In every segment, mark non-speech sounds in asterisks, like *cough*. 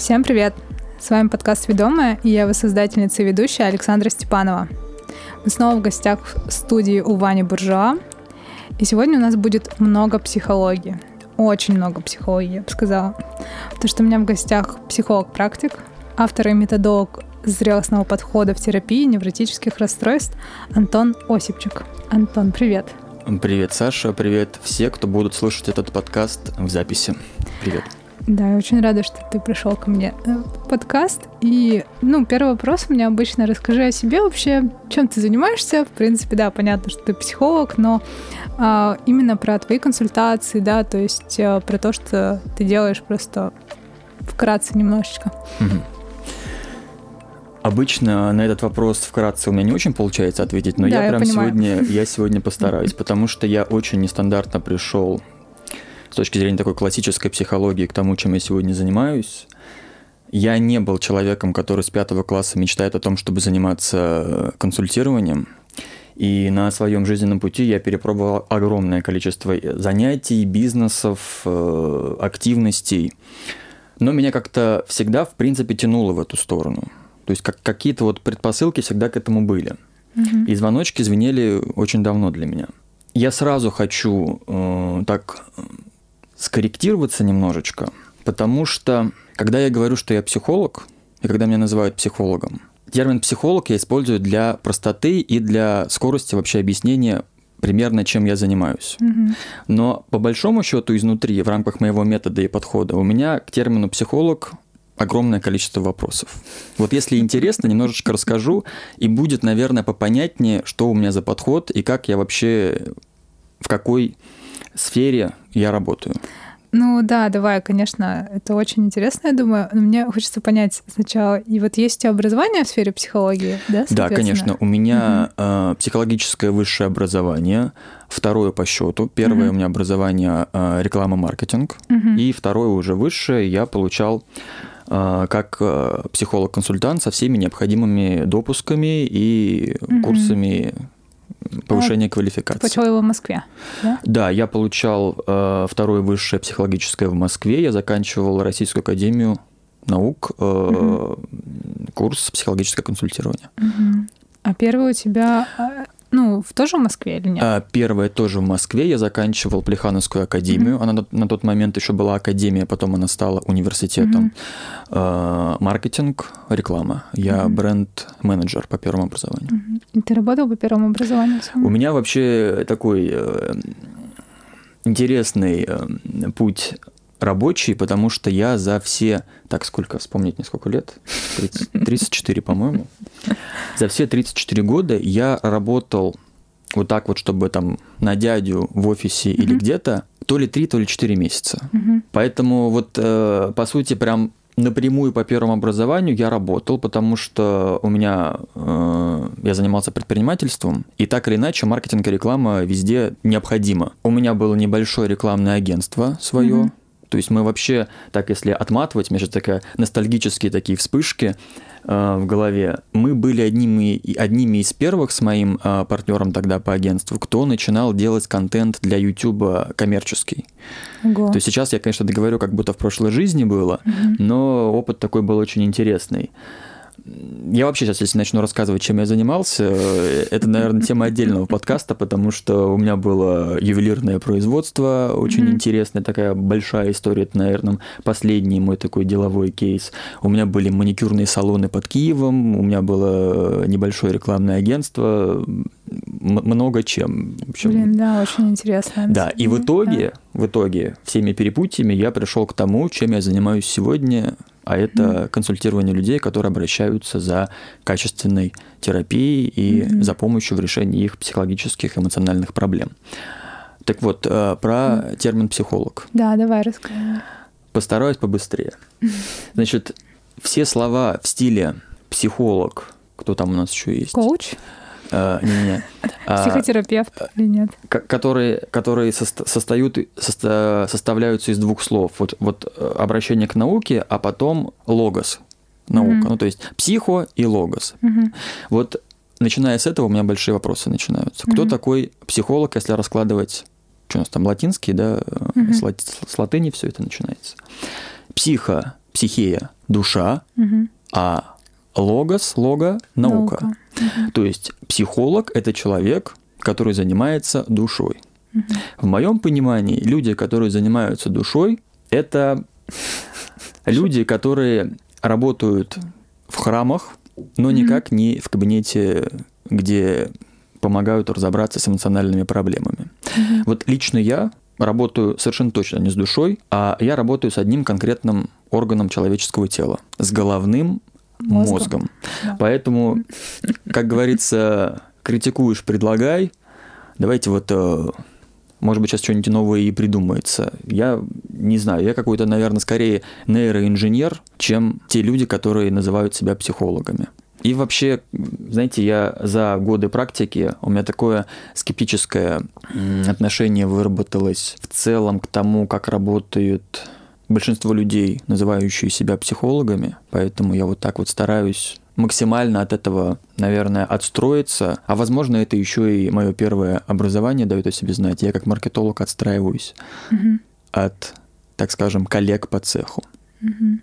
Всем привет! С вами подкаст «Ведомая» и я его создательница и ведущая Александра Степанова. Мы снова в гостях в студии у Вани Буржуа. И сегодня у нас будет много психологии. Очень много психологии, я бы сказала. Потому что у меня в гостях психолог-практик, автор и методолог зрелостного подхода в терапии невротических расстройств Антон Осипчик. Антон, привет. Привет, Саша. Привет все, кто будут слушать этот подкаст в записи. Привет. Да, я очень рада, что ты пришел ко мне в подкаст. И, ну, первый вопрос у меня обычно расскажи о себе вообще, чем ты занимаешься. В принципе, да, понятно, что ты психолог, но а, именно про твои консультации, да, то есть а, про то, что ты делаешь просто вкратце немножечко. Угу. Обычно на этот вопрос вкратце у меня не очень получается ответить, но да, я, я прям понимаю. сегодня, я *laughs* сегодня постараюсь, потому что я очень нестандартно пришел с точки зрения такой классической психологии к тому, чем я сегодня занимаюсь. Я не был человеком, который с пятого класса мечтает о том, чтобы заниматься консультированием. И на своем жизненном пути я перепробовал огромное количество занятий, бизнесов, э, активностей. Но меня как-то всегда, в принципе, тянуло в эту сторону. То есть как, какие-то вот предпосылки всегда к этому были. Угу. И звоночки звенели очень давно для меня. Я сразу хочу э, так скорректироваться немножечко, потому что когда я говорю, что я психолог, и когда меня называют психологом, термин психолог я использую для простоты и для скорости вообще объяснения примерно, чем я занимаюсь. Угу. Но по большому счету изнутри, в рамках моего метода и подхода, у меня к термину психолог огромное количество вопросов. Вот если интересно, немножечко расскажу, и будет, наверное, попонятнее, что у меня за подход и как я вообще, в какой сфере я работаю. Ну да, давай, конечно, это очень интересно, я думаю. Но мне хочется понять сначала, и вот есть у тебя образование в сфере психологии, да? Да, конечно. У меня угу. э, психологическое высшее образование, второе по счету. Первое угу. у меня образование э, реклама-маркетинг, угу. и второе уже высшее я получал э, как э, психолог-консультант со всеми необходимыми допусками и угу. курсами повышение а, квалификации. Ты получал его в Москве, да? Да, я получал э, второе высшее психологическое в Москве. Я заканчивал Российскую академию наук, э, угу. курс психологическое консультирование. Угу. А первый у тебя а, ну, в тоже в Москве или нет? А, первая тоже в Москве. Я заканчивал Плехановскую академию. Mm-hmm. Она на, тот момент еще была академия, потом она стала университетом. Mm-hmm. А, маркетинг, реклама. Я mm-hmm. бренд-менеджер по первому образованию. Mm-hmm. И ты работал по первому образованию? У меня вообще такой э, интересный э, путь рабочий, потому что я за все, так сколько, вспомнить не сколько лет, 30, 34, *laughs* по-моему, за все 34 года я работал вот так вот, чтобы там на дядю в офисе mm-hmm. или где-то, то ли 3, то ли 4 месяца. Mm-hmm. Поэтому вот, э, по сути, прям напрямую по первому образованию я работал, потому что у меня э, я занимался предпринимательством, и так или иначе маркетинг и реклама везде необходима. У меня было небольшое рекламное агентство свое, mm-hmm. То есть мы вообще, так если отматывать, у меня сейчас такая ностальгические такие вспышки э, в голове. Мы были одними, одними из первых с моим э, партнером тогда по агентству, кто начинал делать контент для YouTube коммерческий. Ого. То есть сейчас я, конечно, договорю, как будто в прошлой жизни было, угу. но опыт такой был очень интересный. Я вообще сейчас, если начну рассказывать, чем я занимался, это, наверное, тема отдельного подкаста, потому что у меня было ювелирное производство, очень mm-hmm. интересная такая большая история, это, наверное, последний мой такой деловой кейс. У меня были маникюрные салоны под Киевом, у меня было небольшое рекламное агентство, много чем. Общем, Блин, да, очень интересно. Да, и в итоге, да. в итоге всеми перепутьями я пришел к тому, чем я занимаюсь сегодня, а это mm-hmm. консультирование людей, которые обращаются за качественной терапией и mm-hmm. за помощью в решении их психологических, эмоциональных проблем. Так вот, э, про mm-hmm. термин психолог. Да, давай расскажи. Постараюсь побыстрее. Значит, все слова в стиле психолог, кто там у нас еще есть? Коуч? А, не-не. *laughs* А, Психотерапевт или нет? Которые, которые состают, составляются из двух слов. Вот, вот э, обращение к науке, а потом логос, наука. Mm-hmm. Ну, то есть психо и логос. Mm-hmm. Вот начиная с этого у меня большие вопросы начинаются. Mm-hmm. Кто такой психолог, если раскладывать, что у нас там, латинский, да, mm-hmm. с, лати, с латыни все это начинается. психо, психея – душа, Мгм. а логос, лого – наука. Наука. Мгм. То есть психолог – это человек, который занимается душой. В моем понимании люди, которые занимаются душой, это люди, которые работают в храмах, но никак не в кабинете, где помогают разобраться с эмоциональными проблемами. Мгм. Вот лично я работаю совершенно точно не с душой, а я работаю с одним конкретным органом человеческого тела, с головным Мозгом. мозгом. Да. Поэтому, как говорится, критикуешь, предлагай. Давайте вот, э, может быть, сейчас что-нибудь новое и придумается. Я не знаю, я какой-то, наверное, скорее нейроинженер, чем те люди, которые называют себя психологами. И вообще, знаете, я за годы практики, у меня такое скептическое отношение выработалось в целом к тому, как работают большинство людей, называющие себя психологами, поэтому я вот так вот стараюсь максимально от этого, наверное, отстроиться. А возможно, это еще и мое первое образование дает о себе знать. Я как маркетолог отстраиваюсь Мгм. от, так скажем, коллег по цеху. Мгм.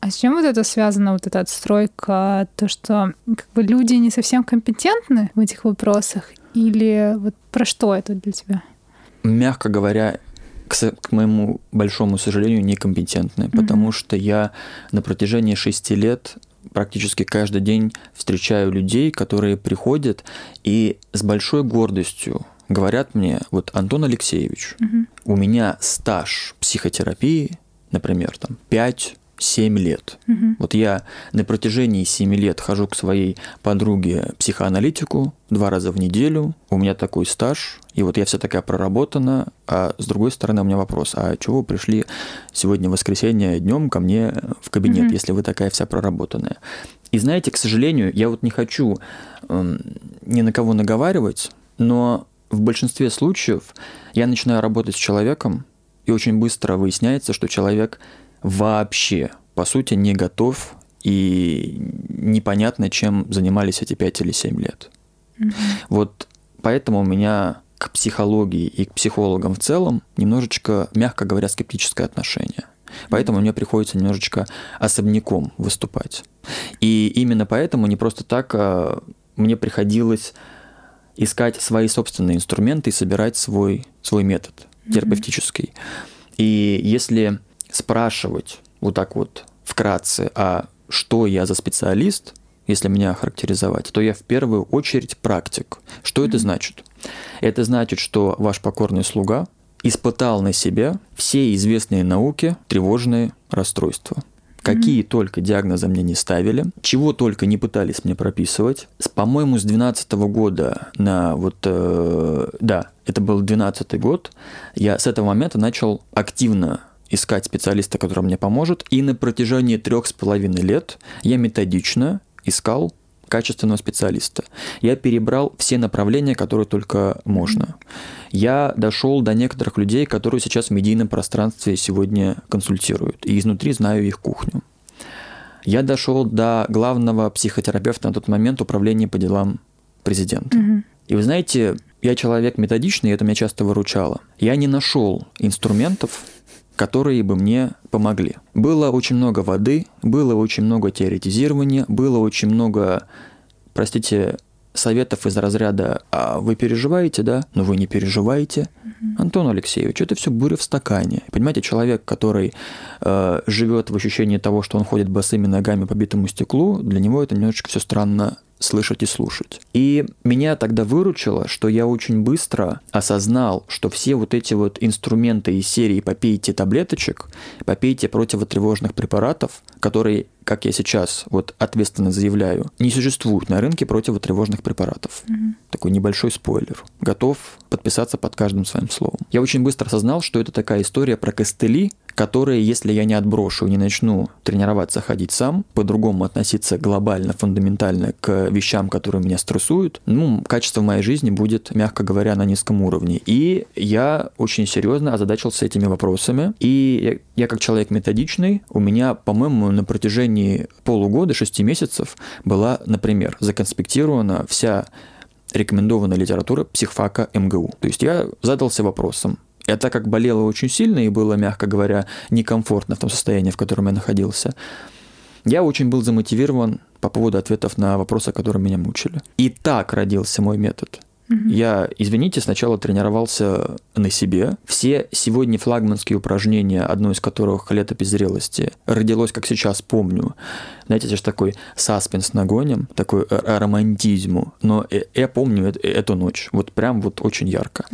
А с чем вот это связано, вот эта отстройка, то, что как бы люди не совсем компетентны в этих вопросах, или вот про что это для тебя? Мягко говоря, к, к моему большому сожалению, некомпетентны, потому что я на протяжении шести лет практически каждый день встречаю людей, которые приходят и с большой гордостью говорят мне, вот Антон Алексеевич, Мгм. у меня стаж психотерапии, например, там 5-7 лет. Мгм. Вот я на протяжении 7 лет хожу к своей подруге психоаналитику два раза в неделю. У меня такой стаж, и вот я вся такая проработана. А с другой стороны, у меня вопрос, а чего вы пришли сегодня в воскресенье днем ко мне в кабинет, Мгм. если вы такая вся проработанная? И знаете, к сожалению, я вот не хочу эм, ни на кого наговаривать, но в большинстве случаев я начинаю работать с человеком, и очень быстро выясняется, что человек вообще, по сути, не готов и непонятно, чем занимались эти 5 или 7 лет. Вот поэтому у меня к психологии и к психологам в целом немножечко, мягко говоря, скептическое отношение. Поэтому мне приходится немножечко особняком выступать. И именно поэтому не просто так а, мне приходилось искать свои собственные инструменты и собирать свой, свой метод терапевтический. И если спрашивать вот так вот вкратце, а что я за специалист, если меня характеризовать, то я в первую очередь практик. Что это значит? Это значит, что ваш покорный слуга испытал на себе все известные науке тревожные расстройства. Какие только диагнозы мне не ставили, чего только не пытались мне прописывать. С, по-моему, с 2012 года на вот, э, да, это был 2012 год, я с этого момента начал активно искать специалиста, который мне поможет, и на протяжении трех с половиной лет я методично искал качественного специалиста. Я перебрал все направления, которые только можно. Я дошел до некоторых людей, которые сейчас в медийном пространстве сегодня консультируют, и изнутри знаю их кухню. Я дошел до главного психотерапевта на тот момент управления по делам президента. Мгм. И вы знаете, я человек методичный, и это меня часто выручало. Я не нашел инструментов, которые бы мне помогли. Было очень много воды, было очень много теоретизирования, было очень много, простите, советов из разряда «А вы переживаете, да? Но вы не переживаете». Антон Алексеевич, это все буря в стакане. Понимаете, человек, который э, живет в ощущении того, что он ходит босыми ногами по битому стеклу, для него это немножечко все странно слышать и слушать. И меня тогда выручило, что я очень быстро осознал, что все вот эти вот инструменты из серии «попейте таблеточек», «попейте противотревожных препаратов», которые, как я сейчас вот ответственно заявляю, не существуют на рынке противотревожных препаратов. Такой небольшой спойлер. Готов подписаться под каждым своим словом. Я очень быстро осознал, что это такая история про костыли, которые, если я не отброшу и не начну тренироваться ходить сам, по-другому относиться глобально, фундаментально к вещам, которые меня стрессуют, ну, качество моей жизни будет, мягко говоря, на низком уровне. И я очень серьезно озадачился этими вопросами. И я, я как человек методичный, у меня, по-моему, на протяжении полугода, шести месяцев была, например, законспектирована вся рекомендованная литература психфака МГУ. То есть я задался вопросом, Я так как болела очень сильно и было, мягко говоря, некомфортно в том состоянии, в котором я находился, я очень был замотивирован по поводу ответов на вопросы, которые меня мучили. И так родился мой метод. Я, извините, сначала тренировался на себе. Все сегодня флагманские упражнения, одно из которых «Летопись зрелости», родилось, как сейчас помню. Знаете, это же такой саспенс нагоним, такой романтизму. Но я помню эту ночь, вот прям вот очень ярко.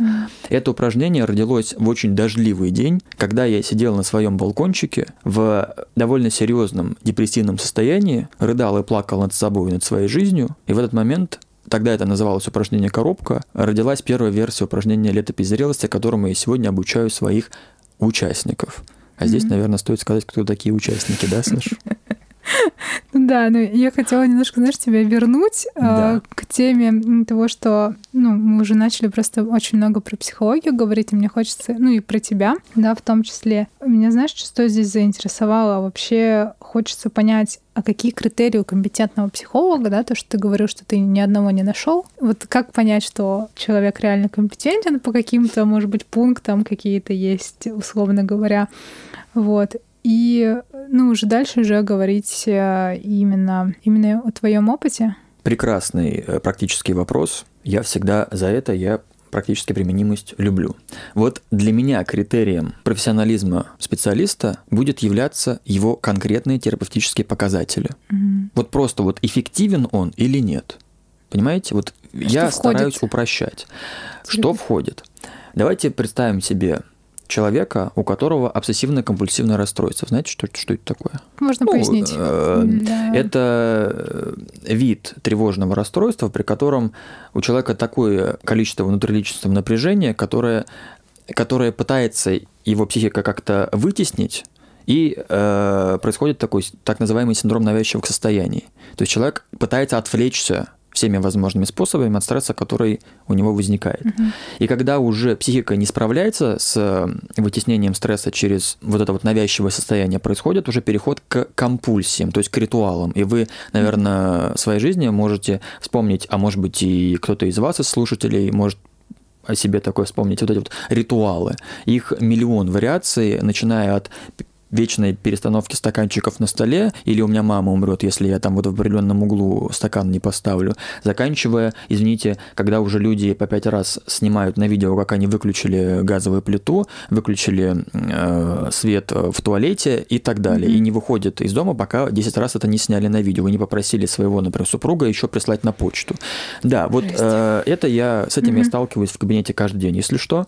Это упражнение родилось в очень дождливый день, когда я сидел на своем балкончике в довольно серьезном депрессивном состоянии, рыдал и плакал над собой, над своей жизнью. И в этот момент Тогда это называлось упражнение «Коробка». Родилась первая версия упражнения «Летопись зрелости», которому я сегодня обучаю своих участников. А здесь, mm-hmm. наверное, стоит сказать, кто такие участники, да, Саш? *laughs* *laughs* Да, ну я хотела немножко, знаешь, тебя вернуть да. э, к теме того, что, ну, мы уже начали просто очень много про психологию говорить, и мне хочется, ну и про тебя, да, в том числе. Меня, знаешь, что здесь заинтересовало? Вообще хочется понять, а какие критерии у компетентного психолога, да, то, что ты говорил, что ты ни одного не нашел. Вот как понять, что человек реально компетентен по каким-то, может быть, пунктам какие-то есть, условно говоря. Вот. И, ну, уже дальше уже говорить э, именно, именно о твоем опыте. Прекрасный э, практический вопрос. Я всегда за это, я практически применимость люблю. Вот для меня критерием профессионализма специалиста будет являться его конкретные терапевтические показатели. Угу. Вот просто вот эффективен он или нет. Понимаете? Вот что я входит? стараюсь упрощать. Что входит? Давайте представим себе человека, у которого обсессивно-компульсивное расстройство. Знаете, что, что это такое? Можно ну, пояснить. Э, да. Это вид тревожного расстройства, при котором у человека такое количество внутриличностного напряжения, которое, которое пытается его психика как-то вытеснить, и э, происходит такой так называемый синдром навязчивых состояний. То есть человек пытается отвлечься всеми возможными способами от стресса, который у него возникает. Угу. И когда уже психика не справляется с э, вытеснением стресса через вот это вот навязчивое состояние, происходит уже переход к компульсиям, то есть к ритуалам. И вы, наверное, в своей жизни можете вспомнить, а может быть и кто-то из вас, из слушателей, может о себе такое вспомнить, вот эти вот ритуалы. Их миллион вариаций, начиная от вечной перестановки стаканчиков на столе, или у меня мама умрет, если я там вот в определенном углу стакан не поставлю, заканчивая, извините, когда уже люди по пять раз снимают на видео, как они выключили газовую плиту, выключили э, свет в туалете и так далее, mm-hmm. и не выходят из дома, пока 10 раз это не сняли на видео, вы не попросили своего, например, супруга еще прислать на почту. Да, вот э, это я, с этим mm-hmm. я сталкиваюсь в кабинете каждый день, если что.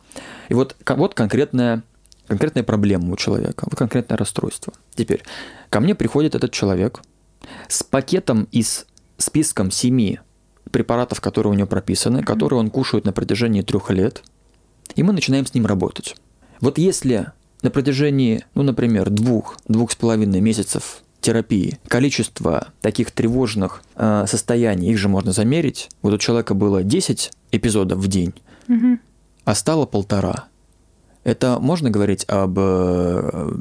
И вот, вот конкретная конкретная проблема у человека, вот конкретное расстройство. Теперь, ко мне приходит этот человек с пакетом из списком семи препаратов, которые у него прописаны, которые он кушает на протяжении трех лет, и мы начинаем с ним работать. Вот если на протяжении, ну, например, двух, двух с половиной месяцев терапии количество таких тревожных э, состояний, их же можно замерить. Вот у человека было 10 эпизодов в день, угу. а стало полтора. Это можно говорить об э,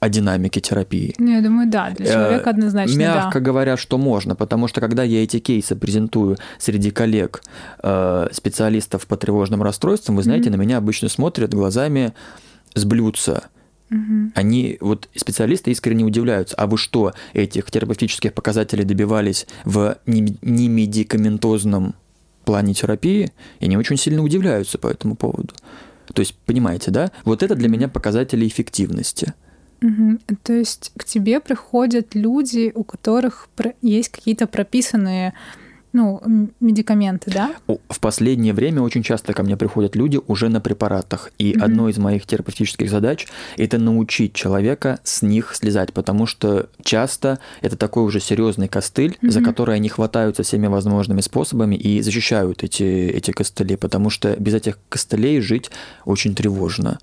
о динамике терапии? Ну, я думаю, да, для человека э, однозначно Мягко да. говоря, что можно, потому что когда я эти кейсы презентую среди коллег, э, специалистов по тревожным расстройствам, вы знаете, mm-hmm. на меня обычно смотрят глазами с блюдца. Угу. Они, вот специалисты искренне удивляются, а вы что, этих терапевтических показателей добивались в немедикаментозном плане терапии? И они очень сильно удивляются по этому поводу. То есть, понимаете, да? Вот это для меня показатели эффективности. Угу. То есть к тебе приходят люди, у которых есть какие-то прописанные ну, медикаменты, да? В последнее время очень часто ко мне приходят люди уже на препаратах. И mm-hmm. одной из моих терапевтических задач – это научить человека с них слезать, потому что часто это такой уже серьезный костыль, mm-hmm. за который они хватаются всеми возможными способами и защищают эти, эти костыли, потому что без этих костылей жить очень тревожно.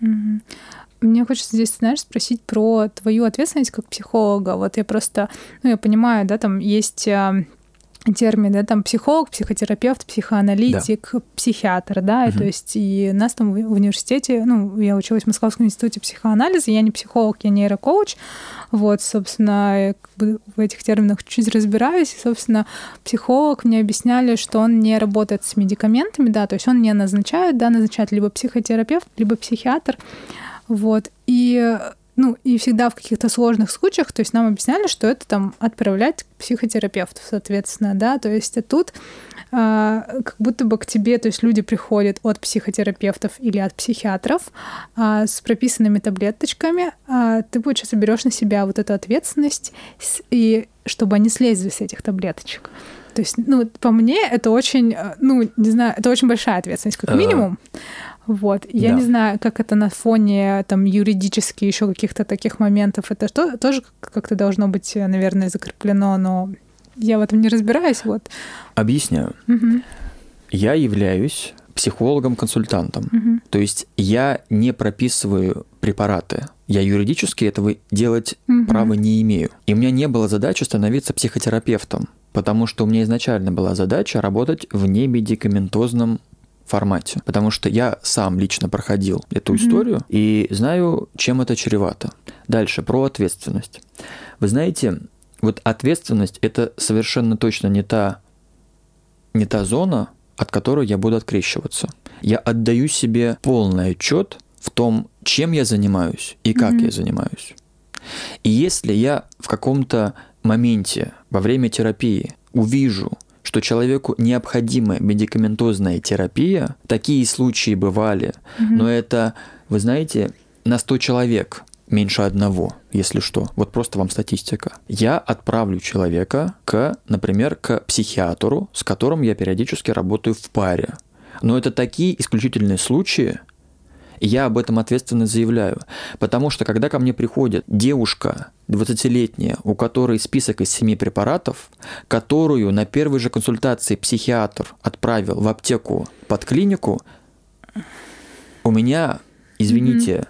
Mm-hmm. Мне хочется здесь, знаешь, спросить про твою ответственность как психолога. Вот я просто, ну, я понимаю, да, там есть термины, да, там психолог, психотерапевт, психоаналитик, да. психиатр, да, угу. и, то есть и нас там в университете, ну, я училась в Московском институте психоанализа, я не психолог, я нейрокоуч, вот, собственно, я как бы в этих терминах чуть разбираюсь, и, собственно, психолог мне объясняли, что он не работает с медикаментами, да, то есть он не назначает, да, назначает либо психотерапевт, либо психиатр, вот, и ну, и всегда в каких-то сложных случаях, то есть нам объясняли, что это там отправлять к психотерапевту, соответственно, да, то есть а тут а, как будто бы к тебе, то есть люди приходят от психотерапевтов или от психиатров а, с прописанными таблеточками, а ты, получается, берешь на себя вот эту ответственность, и чтобы они слезли с этих таблеточек. То есть, ну, по мне, это очень, э, ну, не знаю, это очень большая ответственность, как минимум. Вот. Я да. не знаю, как это на фоне там юридически еще каких-то таких моментов. Это что, тоже как-то должно быть, наверное, закреплено, но я в этом не разбираюсь. Вот. Объясняю. Угу. Я являюсь психологом-консультантом. Угу. То есть я не прописываю препараты. Я юридически этого делать угу. права не имею. И у меня не было задачи становиться психотерапевтом, потому что у меня изначально была задача работать в немедикаментозном формате, потому что я сам лично проходил эту mm-hmm. историю и знаю, чем это чревато. Дальше про ответственность. Вы знаете, вот ответственность это совершенно точно не та не та зона, от которой я буду открещиваться. Я отдаю себе полный отчет в том, чем я занимаюсь и как mm-hmm. я занимаюсь. И если я в каком-то моменте во время терапии увижу, что человеку необходима медикаментозная терапия. Такие случаи бывали, mm-hmm. но это, вы знаете, на 100 человек меньше одного, если что. Вот просто вам статистика. Я отправлю человека к, например, к психиатру, с которым я периодически работаю в паре. Но это такие исключительные случаи, я об этом ответственно заявляю. Потому что когда ко мне приходит девушка 20-летняя, у которой список из семи препаратов, которую на первой же консультации психиатр отправил в аптеку под клинику, у меня, извините, mm-hmm.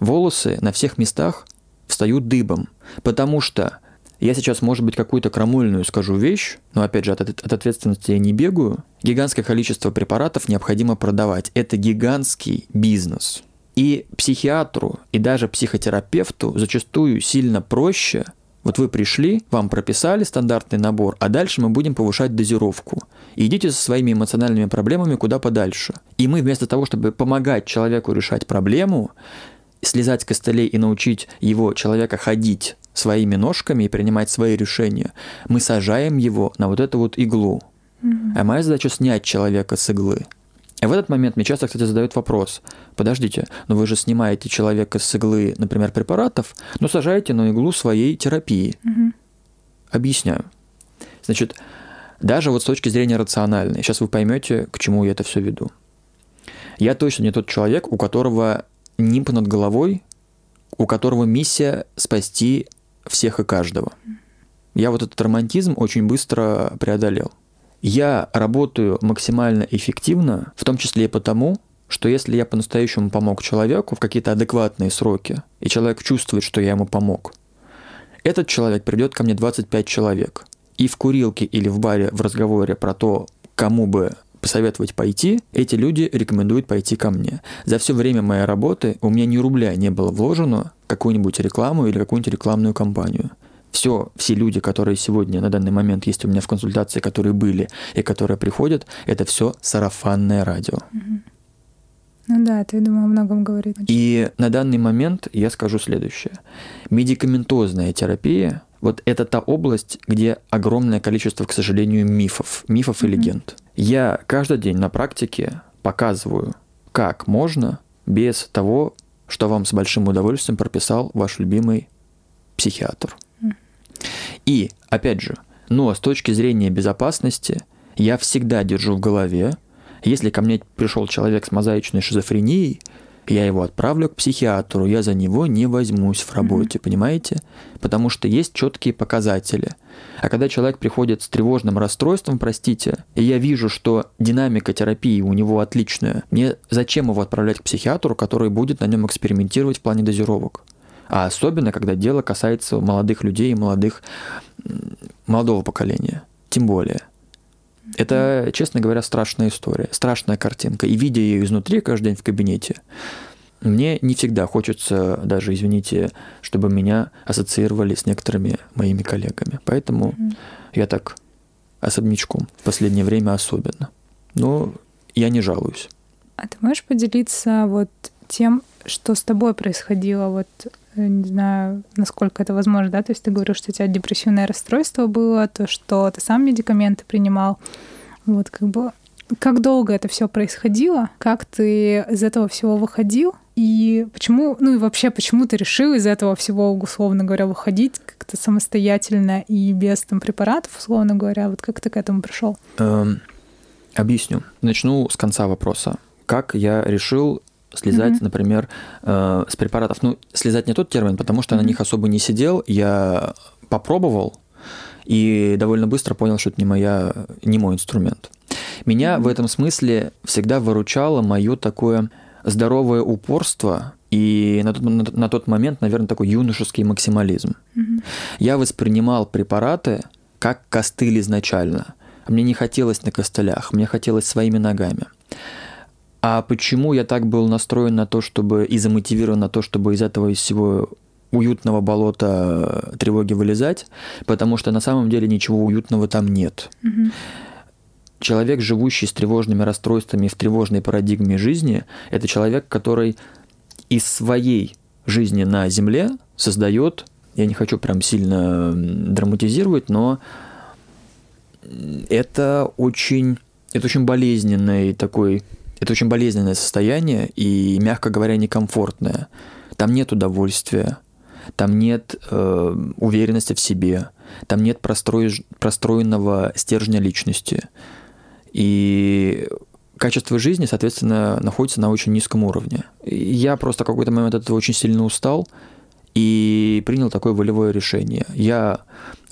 волосы на всех местах встают дыбом. Потому что я сейчас, может быть, какую-то крамольную скажу вещь, но опять же, от, от ответственности я не бегаю. Гигантское количество препаратов необходимо продавать. Это гигантский бизнес. И психиатру, и даже психотерапевту зачастую сильно проще вот вы пришли, вам прописали стандартный набор, а дальше мы будем повышать дозировку. Идите со своими эмоциональными проблемами куда подальше. И мы вместо того, чтобы помогать человеку решать проблему, слезать с костылей и научить его, человека, ходить своими ножками и принимать свои решения, мы сажаем его на вот эту вот иглу. Mm-hmm. А моя задача снять человека с иглы. И в этот момент мне часто, кстати, задают вопрос. Подождите, но вы же снимаете человека с иглы, например, препаратов, но сажаете на иглу своей терапии. Mm-hmm. Объясняю. Значит, даже вот с точки зрения рациональной, сейчас вы поймете, к чему я это все веду. Я точно не тот человек, у которого нимб над головой, у которого миссия спасти всех и каждого. Я вот этот романтизм очень быстро преодолел. Я работаю максимально эффективно, в том числе и потому, что если я по-настоящему помог человеку в какие-то адекватные сроки, и человек чувствует, что я ему помог, этот человек придет ко мне 25 человек. И в курилке или в баре в разговоре про то, кому бы посоветовать пойти, эти люди рекомендуют пойти ко мне. За все время моей работы у меня ни рубля не было вложено в какую-нибудь рекламу или какую-нибудь рекламную кампанию. Все, все люди, которые сегодня на данный момент есть у меня в консультации, которые были и которые приходят, это все сарафанное радио. Ну да, это, я думаю, о многом говорит. И на данный момент я скажу следующее. Медикаментозная терапия вот это та область, где огромное количество, к сожалению, мифов, мифов mm-hmm. и легенд. Я каждый день на практике показываю, как можно без того, что вам с большим удовольствием прописал ваш любимый психиатр. И, опять же, но с точки зрения безопасности я всегда держу в голове, если ко мне пришел человек с мозаичной шизофренией, я его отправлю к психиатру, я за него не возьмусь в работе, mm-hmm. понимаете? Потому что есть четкие показатели. А когда человек приходит с тревожным расстройством, простите, и я вижу, что динамика терапии у него отличная, мне зачем его отправлять к психиатру, который будет на нем экспериментировать в плане дозировок? А особенно, когда дело касается молодых людей и молодых, молодого поколения. Тем более. Это, честно говоря, страшная история, страшная картинка. И видя ее изнутри каждый день в кабинете, мне не всегда хочется даже, извините, чтобы меня ассоциировали с некоторыми моими коллегами. Поэтому mm-hmm. я так особнячком в последнее время особенно. Но я не жалуюсь. А ты можешь поделиться вот тем, что с тобой происходило, вот не знаю, насколько это возможно, да, то есть ты говоришь, что у тебя депрессивное расстройство было, то, что ты сам медикаменты принимал, вот как бы как долго это все происходило, как ты из этого всего выходил, и почему, ну и вообще, почему ты решил из этого всего, условно говоря, выходить как-то самостоятельно и без там препаратов, условно говоря, вот как ты к этому пришел? Эм, объясню. Начну с конца вопроса. Как я решил слезать, mm-hmm. например, э, с препаратов. Ну, слезать не тот термин, потому что mm-hmm. на них особо не сидел. Я попробовал и довольно быстро понял, что это не, моя, не мой инструмент. Меня mm-hmm. в этом смысле всегда выручало мое такое здоровое упорство и на тот, на, на тот момент, наверное, такой юношеский максимализм. Mm-hmm. Я воспринимал препараты как костыль изначально. Мне не хотелось на костылях, мне хотелось своими ногами. А почему я так был настроен на то, чтобы и замотивирован на то, чтобы из этого из всего уютного болота тревоги вылезать? Потому что на самом деле ничего уютного там нет. Угу. Человек, живущий с тревожными расстройствами в тревожной парадигме жизни, это человек, который из своей жизни на Земле создает, я не хочу прям сильно драматизировать, но это очень, это очень болезненный такой это очень болезненное состояние и, мягко говоря, некомфортное. Там нет удовольствия, там нет э, уверенности в себе, там нет прострои, простроенного стержня личности. И качество жизни, соответственно, находится на очень низком уровне. Я просто в какой-то момент от этого очень сильно устал и принял такое волевое решение. Я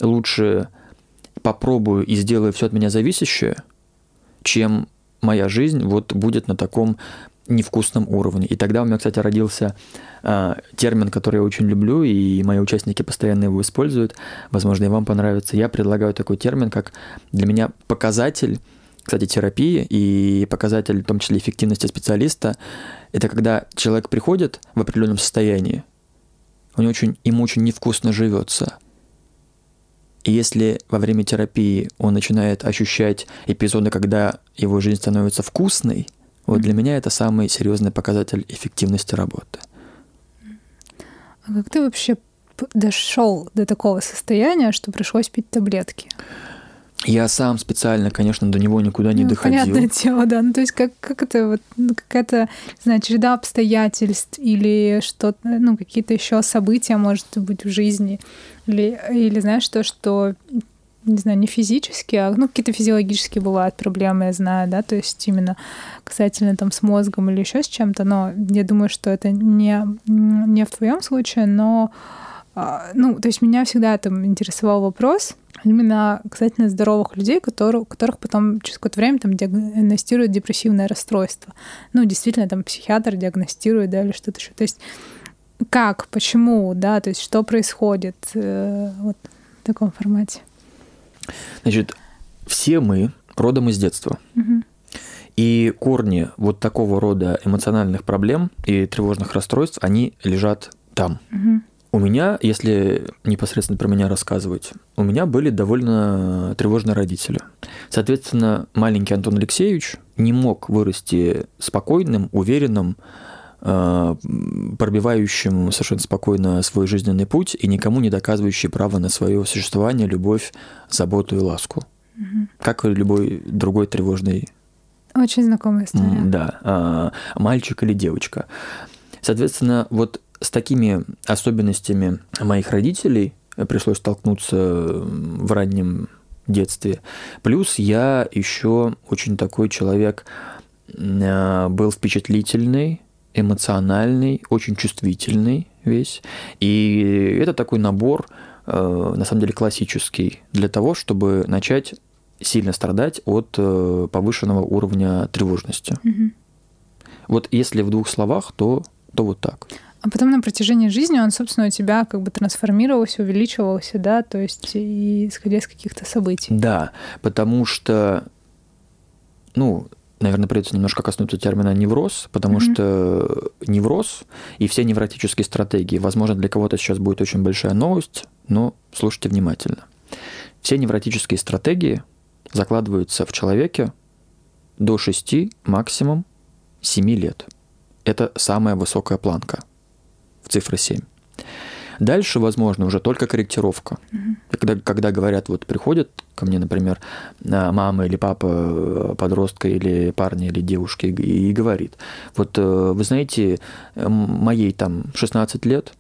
лучше попробую и сделаю все от меня зависящее, чем моя жизнь вот будет на таком невкусном уровне. И тогда у меня, кстати, родился э, термин, который я очень люблю, и мои участники постоянно его используют. Возможно, и вам понравится. Я предлагаю такой термин, как для меня показатель, кстати, терапии и показатель, в том числе эффективности специалиста, это когда человек приходит в определенном состоянии, у него очень, ему очень невкусно живется – и если во время терапии он начинает ощущать эпизоды, когда его жизнь становится вкусной, вот для меня это самый серьезный показатель эффективности работы. А как ты вообще дошел до такого состояния, что пришлось пить таблетки? Я сам специально, конечно, до него никуда не ну, доходил. Понятное дело, да. Ну, то есть как, как это вот, ну, какая-то, не знаю, череда обстоятельств или что-то, ну, какие-то еще события, может быть, в жизни. Или, или знаешь, то, что не знаю, не физически, а ну, какие-то физиологические бывают проблемы, я знаю, да, то есть именно касательно там с мозгом или еще с чем-то, но я думаю, что это не, не в твоем случае, но а, ну, то есть меня всегда там интересовал вопрос именно касательно здоровых людей, которые, у которых потом через какое-то время там диагностируют депрессивное расстройство. Ну, действительно, там психиатр диагностирует, да, или что-то еще. То есть как, почему, да, то есть что происходит э, вот в таком формате? Значит, все мы родом из детства. Угу. И корни вот такого рода эмоциональных проблем и тревожных расстройств, они лежат там. Угу. У меня, если непосредственно про меня рассказывать, у меня были довольно тревожные родители. Соответственно, маленький Антон Алексеевич не мог вырасти спокойным, уверенным, э, пробивающим совершенно спокойно свой жизненный путь и никому не доказывающий право на свое существование, любовь, заботу и ласку. Угу. Как и любой другой тревожный... Очень знакомая история. Да, а, мальчик или девочка. Соответственно, вот с такими особенностями моих родителей пришлось столкнуться в раннем детстве. Плюс я еще очень такой человек а, был впечатлительный, эмоциональный, очень чувствительный весь. И это такой набор, а, на самом деле, классический для того, чтобы начать сильно страдать от э, повышенного уровня тревожности. Угу. Вот если в двух словах, то, то вот так. А потом на протяжении жизни он, собственно, у тебя как бы трансформировался, увеличивался, да, то есть и исходя из каких-то событий. Да, потому что ну, наверное, придется немножко коснуться термина невроз, потому mm-hmm. что невроз и все невротические стратегии, возможно, для кого-то сейчас будет очень большая новость, но слушайте внимательно. Все невротические стратегии закладываются в человеке до 6, максимум 7 лет. Это самая высокая планка в цифре 7. Дальше, возможно, уже только корректировка. Mm-hmm. Когда, когда говорят, вот приходят ко мне, например, а, мама или папа э, подростка или парня или девушки и, и говорит, вот э, вы знаете, моей там 16 лет,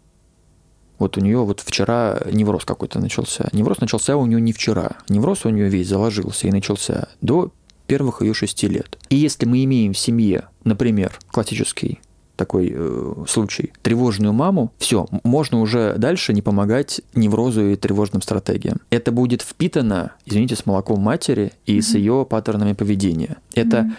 вот у нее вот вчера невроз какой-то начался. Невроз начался у нее не вчера. Невроз у нее весь заложился и начался до первых ее шести лет. И если мы имеем в семье, например, классический такой э, случай, тревожную маму, все, можно уже дальше не помогать неврозу и тревожным стратегиям. Это будет впитано, извините, с молоком матери и mm-hmm. с ее паттернами поведения. Это mm-hmm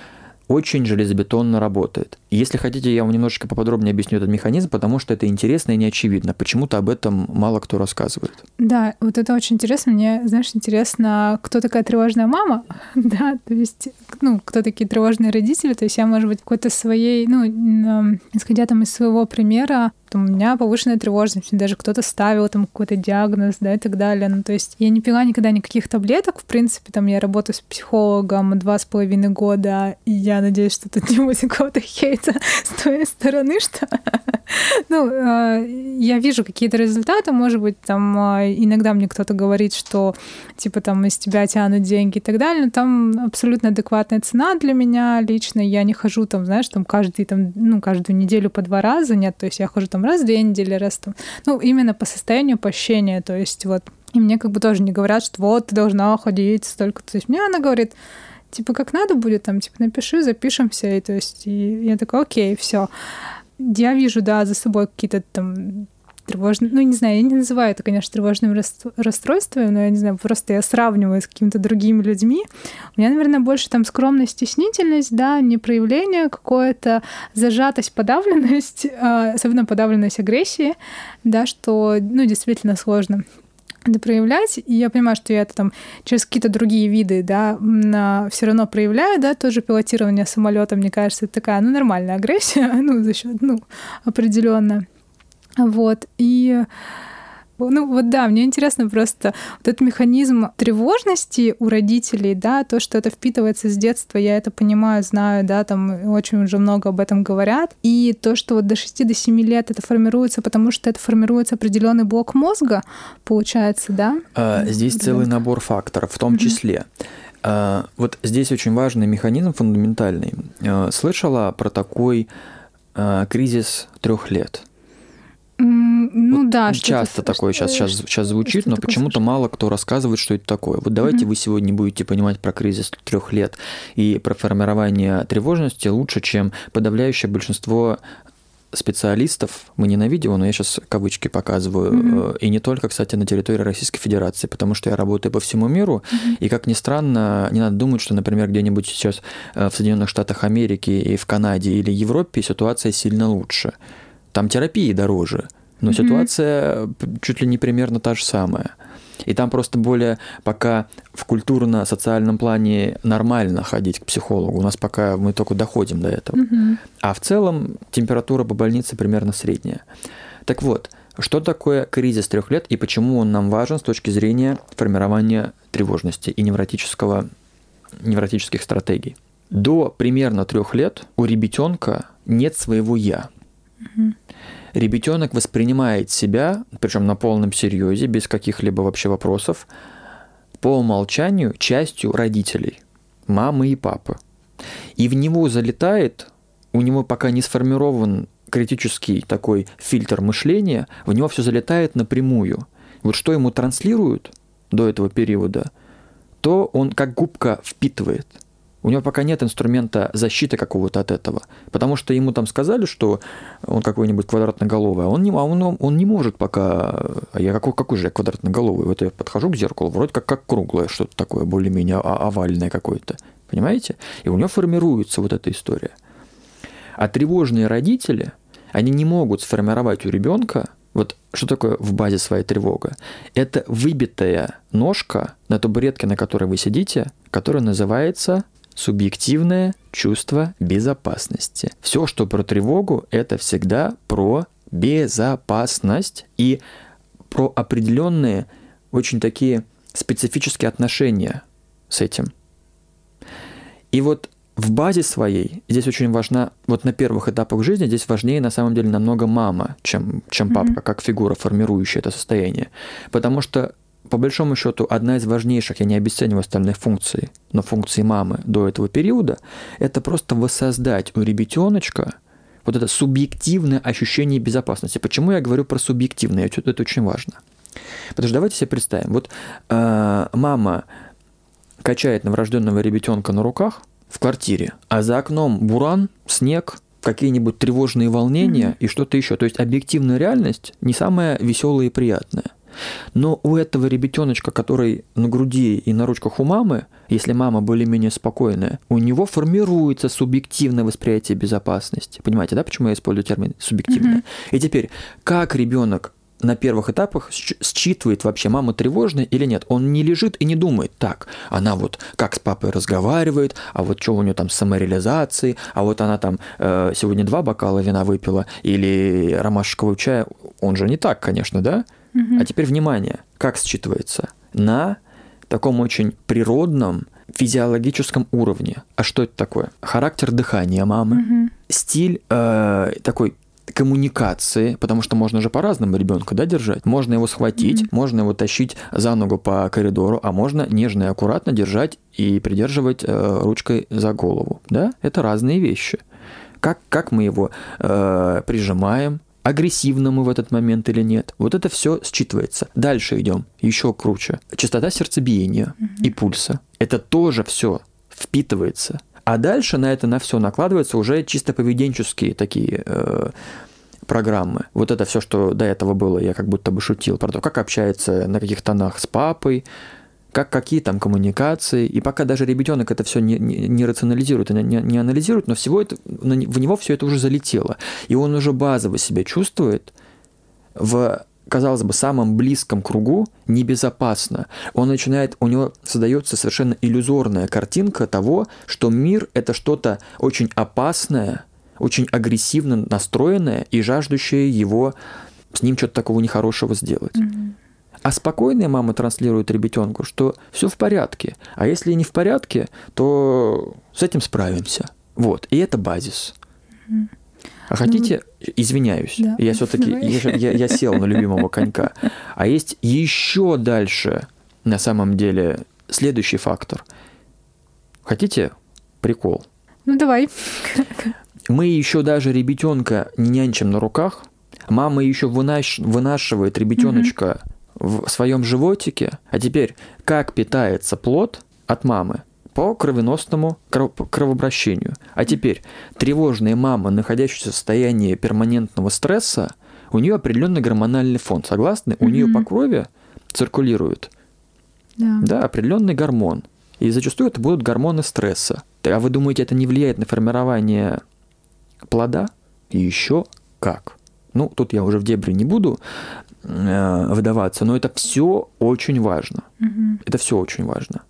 очень железобетонно работает. Если хотите, я вам немножечко поподробнее объясню этот механизм, потому что это интересно и не очевидно. Почему-то об этом мало кто рассказывает. Да, вот это очень интересно. Мне, знаешь, интересно, кто такая тревожная мама, *laughs* да, то есть, ну, кто такие тревожные родители, то есть я, может быть, какой-то своей, ну, исходя там из своего примера, там, у меня повышенная тревожность, даже кто-то ставил там какой-то диагноз, да, и так далее. Ну, то есть я не пила никогда никаких таблеток, в принципе, там я работаю с психологом два с половиной года, и я надеюсь, что тут не будет какого-то *laughs* хейта *laughs* с твоей стороны, что ну, а, я вижу какие-то результаты, может быть, там а, иногда мне кто-то говорит, что типа там из тебя тянут деньги и так далее, но там абсолютно адекватная цена для меня лично, я не хожу там, знаешь, там каждый там, ну, каждую неделю по два раза, нет, то есть я хожу там раз в две недели, раз там, ну, именно по состоянию по ощущению, то есть вот и мне как бы тоже не говорят, что вот, ты должна ходить столько. То есть мне она говорит, типа, как надо будет, там, типа, напиши, запишемся, и то есть, и я такая, окей, все я вижу, да, за собой какие-то там тревожные, ну, не знаю, я не называю это, конечно, тревожным расстройством, но я не знаю, просто я сравниваю с какими-то другими людьми. У меня, наверное, больше там скромность, стеснительность, да, не проявление, какое-то зажатость, подавленность, *laughs* а, особенно подавленность агрессии, да, что, ну, действительно сложно это проявлять. И я понимаю, что я это там через какие-то другие виды, да, на, все равно проявляю, да, тоже пилотирование самолета, мне кажется, это такая, ну, нормальная *laughs* агрессия, ну, за счет, ну, определенно. Вот. И ну вот да, мне интересно просто вот этот механизм тревожности у родителей, да, то, что это впитывается с детства, я это понимаю, знаю, да, там очень уже много об этом говорят. И то, что вот до 6 до 7 лет это формируется, потому что это формируется определенный блок мозга, получается, да? А, здесь целый набор факторов, в том числе. А, вот здесь очень важный механизм фундаментальный. А, слышала про такой а, кризис трех лет. Ну вот да, часто такое сейчас, сейчас, сейчас звучит, но почему-то мало кто рассказывает, что это такое. Вот давайте угу. вы сегодня будете понимать про кризис трех лет и про формирование тревожности лучше, чем подавляющее большинство специалистов, мы не на видео, но я сейчас кавычки показываю, mm-hmm. и не только, кстати, на территории Российской Федерации, потому что я работаю по всему миру, mm-hmm. и как ни странно, не надо думать, что, например, где-нибудь сейчас э, в Соединенных Штатах Америки и в Канаде или Европе ситуация сильно лучше там терапии дороже, но mm-hmm. ситуация чуть ли не примерно та же самая. И там просто более пока в культурно-социальном плане нормально ходить к психологу. У нас пока мы только доходим до этого. Mm-hmm. А в целом температура по больнице примерно средняя. Так вот, что такое кризис трех лет и почему он нам важен с точки зрения формирования тревожности и невротического, невротических стратегий? До примерно трех лет у ребятенка нет своего я. Угу. Ребятенок воспринимает себя, причем на полном серьезе, без каких-либо вообще вопросов, по умолчанию частью родителей, мамы и папы. И в него залетает, у него пока не сформирован критический такой фильтр мышления, в него все залетает напрямую. Вот что ему транслируют до этого периода, то он как губка впитывает – у него пока нет инструмента защиты какого-то от этого. Потому что ему там сказали, что он какой-нибудь квадратноголовый, а он не, а он, он не может пока... А я какой, какой же я квадратноголовый? Вот я подхожу к зеркалу, вроде как, как круглое что-то такое, более-менее овальное какое-то. Понимаете? И у него формируется вот эта история. А тревожные родители, они не могут сформировать у ребенка вот что такое в базе своя тревога? Это выбитая ножка на табуретке, на которой вы сидите, которая называется субъективное чувство безопасности. Все, что про тревогу, это всегда про безопасность и про определенные очень такие специфические отношения с этим. И вот в базе своей здесь очень важна, вот на первых этапах жизни здесь важнее на самом деле намного мама, чем, чем папа, mm-hmm. как фигура, формирующая это состояние. Потому что по большому счету, одна из важнейших, я не обесцениваю остальных функций, но функции мамы до этого периода, это просто воссоздать у ребятеночка вот это субъективное ощущение безопасности. Почему я говорю про субъективное? Это, это очень важно. Потому что давайте себе представим, вот э, мама качает новорожденного ребятенка на руках в квартире, а за окном буран, снег, какие-нибудь тревожные волнения mm-hmm. и что-то еще. То есть объективная реальность не самая веселая и приятная. Но у этого ребятеночка, который на груди и на ручках у мамы, если мама более-менее спокойная, у него формируется субъективное восприятие безопасности. Понимаете, да, почему я использую термин субъективное? Mm-hmm. И теперь, как ребенок на первых этапах считывает вообще, мама тревожная или нет. Он не лежит и не думает, так, она вот как с папой разговаривает, а вот что у нее там с самореализацией, а вот она там э, сегодня два бокала вина выпила или ромашкового чая. Он же не так, конечно, да? Угу. А теперь внимание, как считывается? На таком очень природном, физиологическом уровне. А что это такое? Характер дыхания мамы, угу. стиль э, такой коммуникации, потому что можно же по-разному ребенка да, держать. Можно его схватить, mm-hmm. можно его тащить за ногу по коридору, а можно нежно и аккуратно держать и придерживать э, ручкой за голову. Да? Это разные вещи. Как, как мы его э, прижимаем, агрессивно мы в этот момент или нет. Вот это все считывается. Дальше идем, еще круче. Частота сердцебиения mm-hmm. и пульса. Это тоже все впитывается. А дальше на это на все накладываются уже чисто поведенческие такие э, программы. Вот это все, что до этого было, я как будто бы шутил про то, как общается на каких тонах с папой, как какие там коммуникации. И пока даже ребенок это все не, не, не рационализирует, не, не анализирует, но всего это, в него все это уже залетело. И он уже базово себя чувствует в казалось бы, самом близком кругу небезопасно. Он начинает, у него создается совершенно иллюзорная картинка того, что мир это что-то очень опасное, очень агрессивно настроенное и жаждущее его с ним что-то такого нехорошего сделать. Mm-hmm. А спокойная мама транслирует ребятенку, что все в порядке. А если не в порядке, то с этим справимся. Вот. И это базис. А хотите, ну, извиняюсь, да. я все-таки я, я, я сел на любимого конька. А есть еще дальше, на самом деле, следующий фактор. Хотите прикол? Ну давай. Мы еще даже ребятенка не нянчим на руках. Мама еще вынаш... вынашивает ребятеночка в своем животике. А теперь, как питается плод от мамы? По кровеносному кровообращению. А теперь, тревожная мама, находящаяся в состоянии перманентного стресса, у нее определенный гормональный фон. Согласны? Mm-hmm. У нее по крови циркулирует да. Да, определенный гормон. И зачастую это будут гормоны стресса. А вы думаете, это не влияет на формирование плода? И еще как? Ну, тут я уже в дебри не буду э, выдаваться, но это все очень важно. Угу. Это все очень важно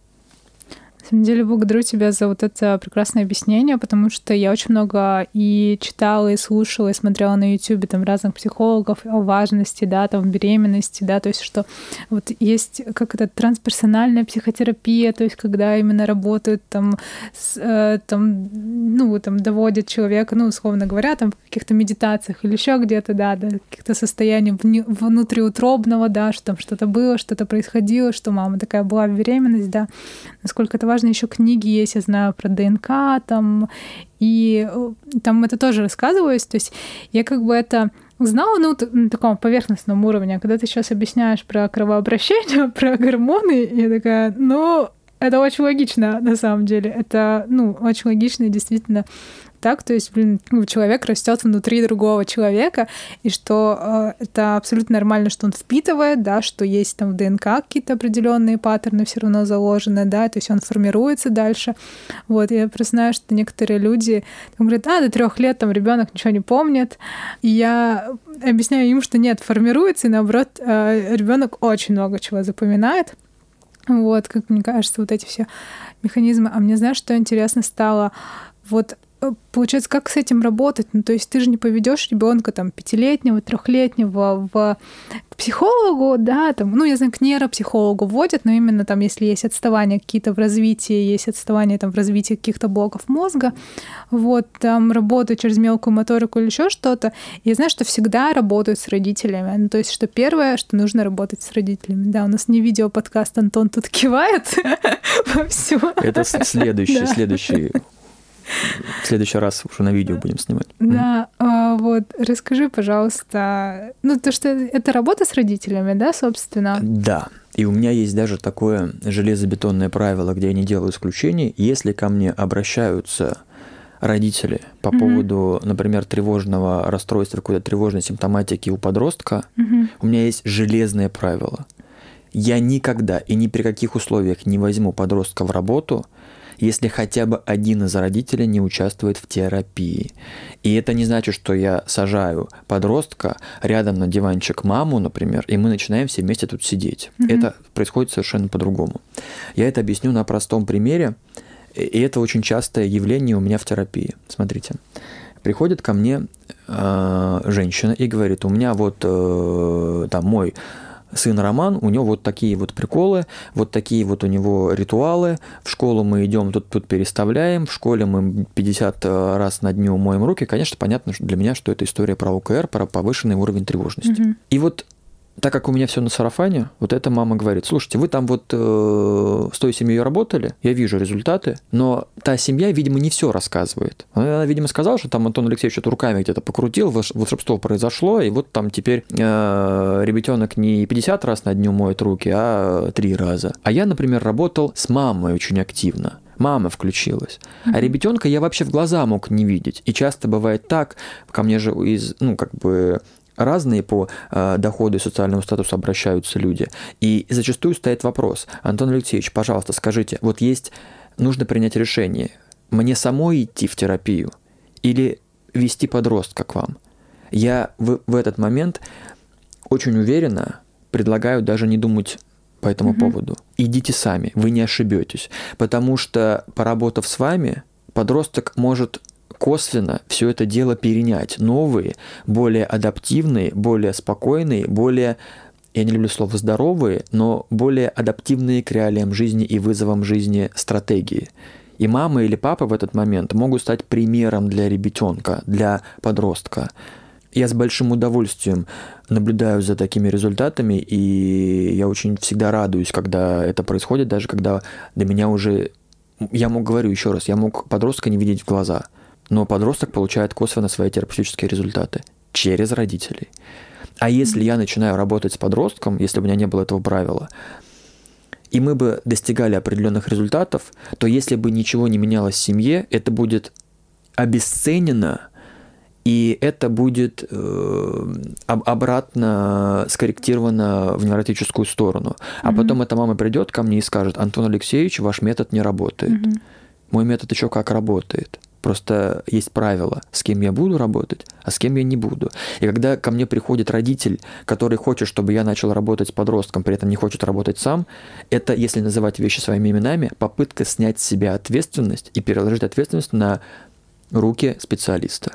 самом деле благодарю тебя за вот это прекрасное объяснение, потому что я очень много и читала, и слушала, и смотрела на YouTube там разных психологов о важности, да, там беременности, да, то есть что вот есть как это трансперсональная психотерапия, то есть когда именно работают там, с, э, там ну, там доводят человека, ну, условно говоря, там в каких-то медитациях или еще где-то, да, да, каких-то состояний внутриутробного, да, что там что-то было, что-то происходило, что мама такая была беременность, да, насколько это важно важно, еще книги есть, я знаю про ДНК там, и э, там это тоже рассказывалось, то есть я как бы это знала, ну, на таком поверхностном уровне, а когда ты сейчас объясняешь про кровообращение, *laughs* про гормоны, я такая, ну, это очень логично, на самом деле. Это, ну, очень логично и действительно так, то есть, блин, ну, человек растет внутри другого человека, и что э, это абсолютно нормально, что он впитывает, да, что есть там в ДНК какие-то определенные паттерны все равно заложены, да, то есть он формируется дальше. Вот, я просто знаю, что некоторые люди там, говорят, а, до трех лет там ребенок ничего не помнит, и я объясняю им, что нет, формируется, и наоборот, э, ребенок очень много чего запоминает, Вот, как мне кажется, вот эти все механизмы. А мне, знаешь, что интересно стало? Вот получается, как с этим работать? Ну, то есть ты же не поведешь ребенка там пятилетнего, трехлетнего в к психологу, да, там, ну, я знаю, к нейропсихологу вводят, но именно там, если есть отставания какие-то в развитии, есть отставания там в развитии каких-то блоков мозга, вот, там работают через мелкую моторику или еще что-то. Я знаю, что всегда работают с родителями. Ну, то есть, что первое, что нужно работать с родителями. Да, у нас не видео подкаст, Антон тут кивает *laughs* во все. Это следующий, следующий в следующий раз уже на видео будем снимать. Да, а, вот, расскажи, пожалуйста, ну, то, что это работа с родителями, да, собственно? Да, и у меня есть даже такое железобетонное правило, где я не делаю исключений. Если ко мне обращаются родители по mm-hmm. поводу, например, тревожного расстройства, какой-то тревожной симптоматики у подростка, mm-hmm. у меня есть железное правило. Я никогда и ни при каких условиях не возьму подростка в работу, если хотя бы один из родителей не участвует в терапии. И это не значит, что я сажаю подростка рядом на диванчик маму, например, и мы начинаем все вместе тут сидеть. Mm-hmm. Это происходит совершенно по-другому. Я это объясню на простом примере, и это очень частое явление у меня в терапии. Смотрите, приходит ко мне э, женщина и говорит, у меня вот э, там мой сын Роман, у него вот такие вот приколы, вот такие вот у него ритуалы. В школу мы идем, тут, тут переставляем, в школе мы 50 э, раз на дню моем руки. Конечно, понятно что для меня, что это история про ОКР, про повышенный уровень тревожности. Угу. И вот так как у меня все на сарафане, вот эта мама говорит, слушайте, вы там вот э, с той семьей работали, я вижу результаты, но та семья, видимо, не все рассказывает. Она, видимо, сказала, что там Антон Алексеевич что-то руками где-то покрутил, волшебство произошло, и вот там теперь э, ребятенок не 50 раз на дню моет руки, а 3 раза. А я, например, работал с мамой очень активно мама включилась. А ребятенка я вообще в глаза мог не видеть. И часто бывает так, ко мне же из, ну, как бы разные по э, доходу и социальному статусу обращаются люди. И зачастую стоит вопрос, Антон Алексеевич, пожалуйста, скажите, вот есть, нужно принять решение, мне самой идти в терапию или вести подростка к вам? Я в, в этот момент очень уверенно предлагаю даже не думать по этому угу. поводу. Идите сами, вы не ошибетесь. Потому что, поработав с вами, подросток может косвенно все это дело перенять. Новые, более адаптивные, более спокойные, более я не люблю слово здоровые, но более адаптивные к реалиям жизни и вызовам жизни стратегии. И мама или папа в этот момент могут стать примером для ребятенка, для подростка. Я с большим удовольствием наблюдаю за такими результатами, и я очень всегда радуюсь, когда это происходит, даже когда до меня уже... Я мог, говорю еще раз, я мог подростка не видеть в глаза – но подросток получает косвенно свои терапевтические результаты через родителей. А если я начинаю работать с подростком, если у меня не было этого правила, и мы бы достигали определенных результатов, то если бы ничего не менялось в семье, это будет обесценено, и это будет э, обратно скорректировано в невротическую сторону. А mm-hmm. потом эта мама придет ко мне и скажет, Антон Алексеевич, ваш метод не работает. Mm-hmm. Мой метод еще как работает. Просто есть правила, с кем я буду работать, а с кем я не буду. И когда ко мне приходит родитель, который хочет, чтобы я начал работать с подростком, при этом не хочет работать сам, это, если называть вещи своими именами, попытка снять с себя ответственность и переложить ответственность на руки специалиста.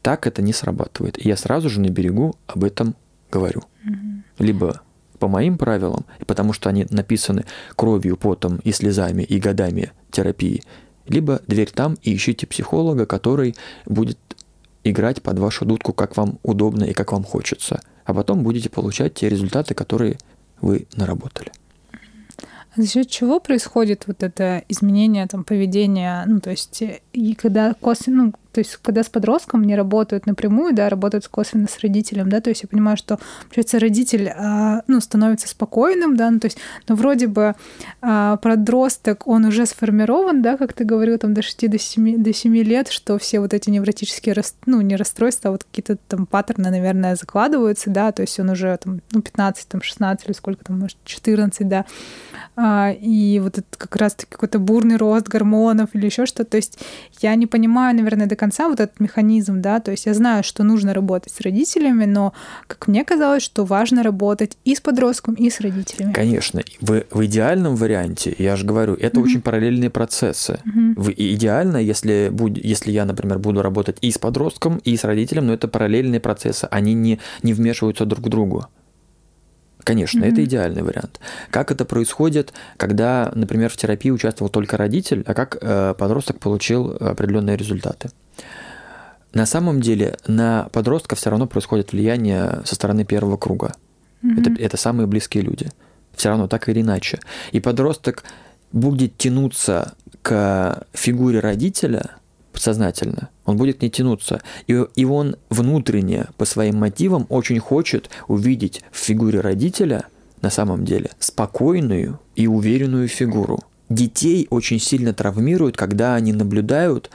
Так это не срабатывает. И я сразу же на берегу об этом говорю. Mm-hmm. Либо по моим правилам, потому что они написаны кровью, потом и слезами и годами терапии, либо дверь там и ищите психолога, который будет играть под вашу дудку, как вам удобно и как вам хочется. А потом будете получать те результаты, которые вы наработали. А за счет чего происходит вот это изменение там, поведения? Ну, то есть, и когда косвенно, ну, то есть, когда с подростком не работают напрямую, да, работают косвенно с родителем, да, то есть я понимаю, что, получается, родитель, а, ну, становится спокойным, да, ну, то есть, ну, вроде бы а, подросток, он уже сформирован, да, как ты говорил, там, до 6 до 7, до 7 лет, что все вот эти невротические, ну, не расстройства, а вот какие-то там паттерны, наверное, закладываются, да, то есть он уже там, ну, 15, там, 16 или сколько там, может, 14, да, а, и вот это как раз-таки какой-то бурный рост гормонов или еще что-то, то есть я не понимаю, наверное, до конца, конца вот этот механизм, да, то есть я знаю, что нужно работать с родителями, но, как мне казалось, что важно работать и с подростком, и с родителями. Конечно. В, в идеальном варианте, я же говорю, это mm-hmm. очень параллельные процессы. Mm-hmm. В, идеально, если, будь, если я, например, буду работать и с подростком, и с родителем, но это параллельные процессы, они не, не вмешиваются друг к другу. Конечно, mm-hmm. это идеальный вариант. Как это происходит, когда, например, в терапии участвовал только родитель, а как э, подросток получил определенные результаты? На самом деле на подростка все равно происходит влияние со стороны первого круга. Mm-hmm. Это, это самые близкие люди. Все равно так или иначе. И подросток будет тянуться к фигуре родителя подсознательно, он будет к ней тянуться. И, и он внутренне, по своим мотивам, очень хочет увидеть в фигуре родителя, на самом деле, спокойную и уверенную фигуру. Детей очень сильно травмируют, когда они наблюдают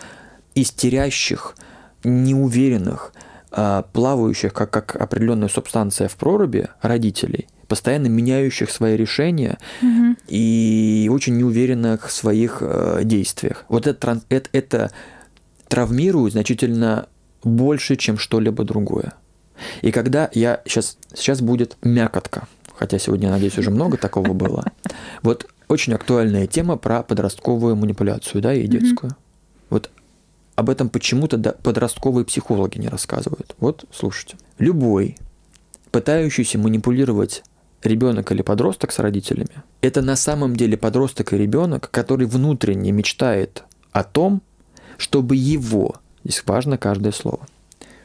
истерящих, неуверенных, а, плавающих, как, как определенная субстанция в проруби родителей, постоянно меняющих свои решения угу. и очень неуверенных в своих э, действиях. Вот это, это, это травмирует значительно больше, чем что-либо другое. И когда я сейчас, сейчас будет мякотка, хотя сегодня, надеюсь, уже много такого было. *laughs* Вот очень актуальная тема про подростковую манипуляцию, да, и детскую. Mm-hmm. Об этом почему-то подростковые психологи не рассказывают. Вот слушайте. Любой, пытающийся манипулировать ребенок или подросток с родителями, это на самом деле подросток и ребенок, который внутренне мечтает о том, чтобы его, здесь важно каждое слово,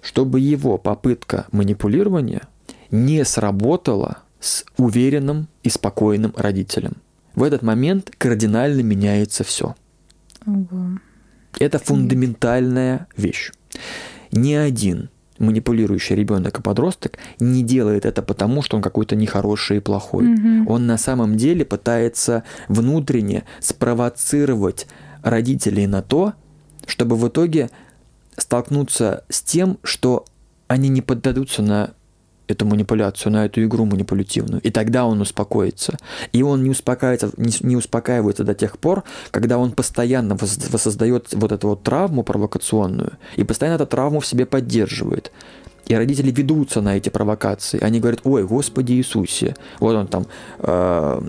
чтобы его попытка манипулирования не сработала с уверенным и спокойным родителем. В этот момент кардинально меняется все. Ого. Это фундаментальная вещь. Ни один манипулирующий ребенок и подросток не делает это потому, что он какой-то нехороший и плохой. Mm-hmm. Он на самом деле пытается внутренне спровоцировать родителей на то, чтобы в итоге столкнуться с тем, что они не поддадутся на эту манипуляцию, на эту игру манипулятивную. И тогда он успокоится. И он не успокаивается, не, успокаивается до тех пор, когда он постоянно воссоздает вот эту вот травму провокационную и постоянно эту травму в себе поддерживает. И родители ведутся на эти провокации. Они говорят, ой, Господи Иисусе, вот он там э,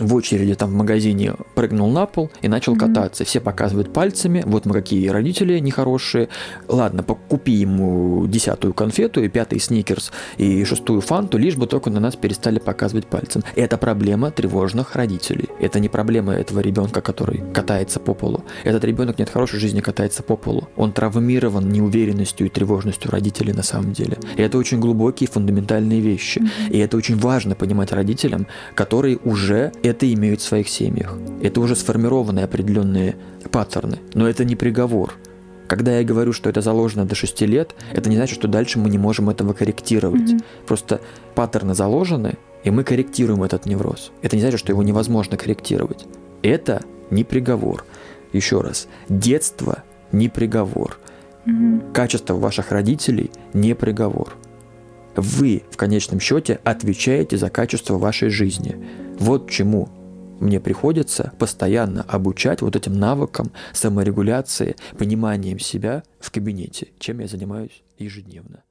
в очереди там в магазине прыгнул на пол и начал mm-hmm. кататься. Все показывают пальцами, вот мы какие родители нехорошие. Ладно, купи ему десятую конфету и пятый сникерс и шестую фанту, лишь бы только на нас перестали показывать пальцем. Это проблема тревожных родителей. Это не проблема этого ребенка, который катается по полу. Этот ребенок нет хорошей жизни катается по полу. Он травмирован неуверенностью и тревожностью родителей на самом деле. И это очень глубокие фундаментальные вещи. Mm-hmm. И это очень важно понимать родителям, которые уже это имеют в своих семьях. Это уже сформированные определенные паттерны. Но это не приговор. Когда я говорю, что это заложено до 6 лет, это не значит, что дальше мы не можем этого корректировать. Mm-hmm. Просто паттерны заложены, и мы корректируем этот невроз. Это не значит, что его невозможно корректировать. Это не приговор. Еще раз, детство не приговор. Mm-hmm. Качество ваших родителей не приговор. Вы в конечном счете отвечаете за качество вашей жизни. Вот чему мне приходится постоянно обучать вот этим навыкам саморегуляции, пониманием себя в кабинете, чем я занимаюсь ежедневно.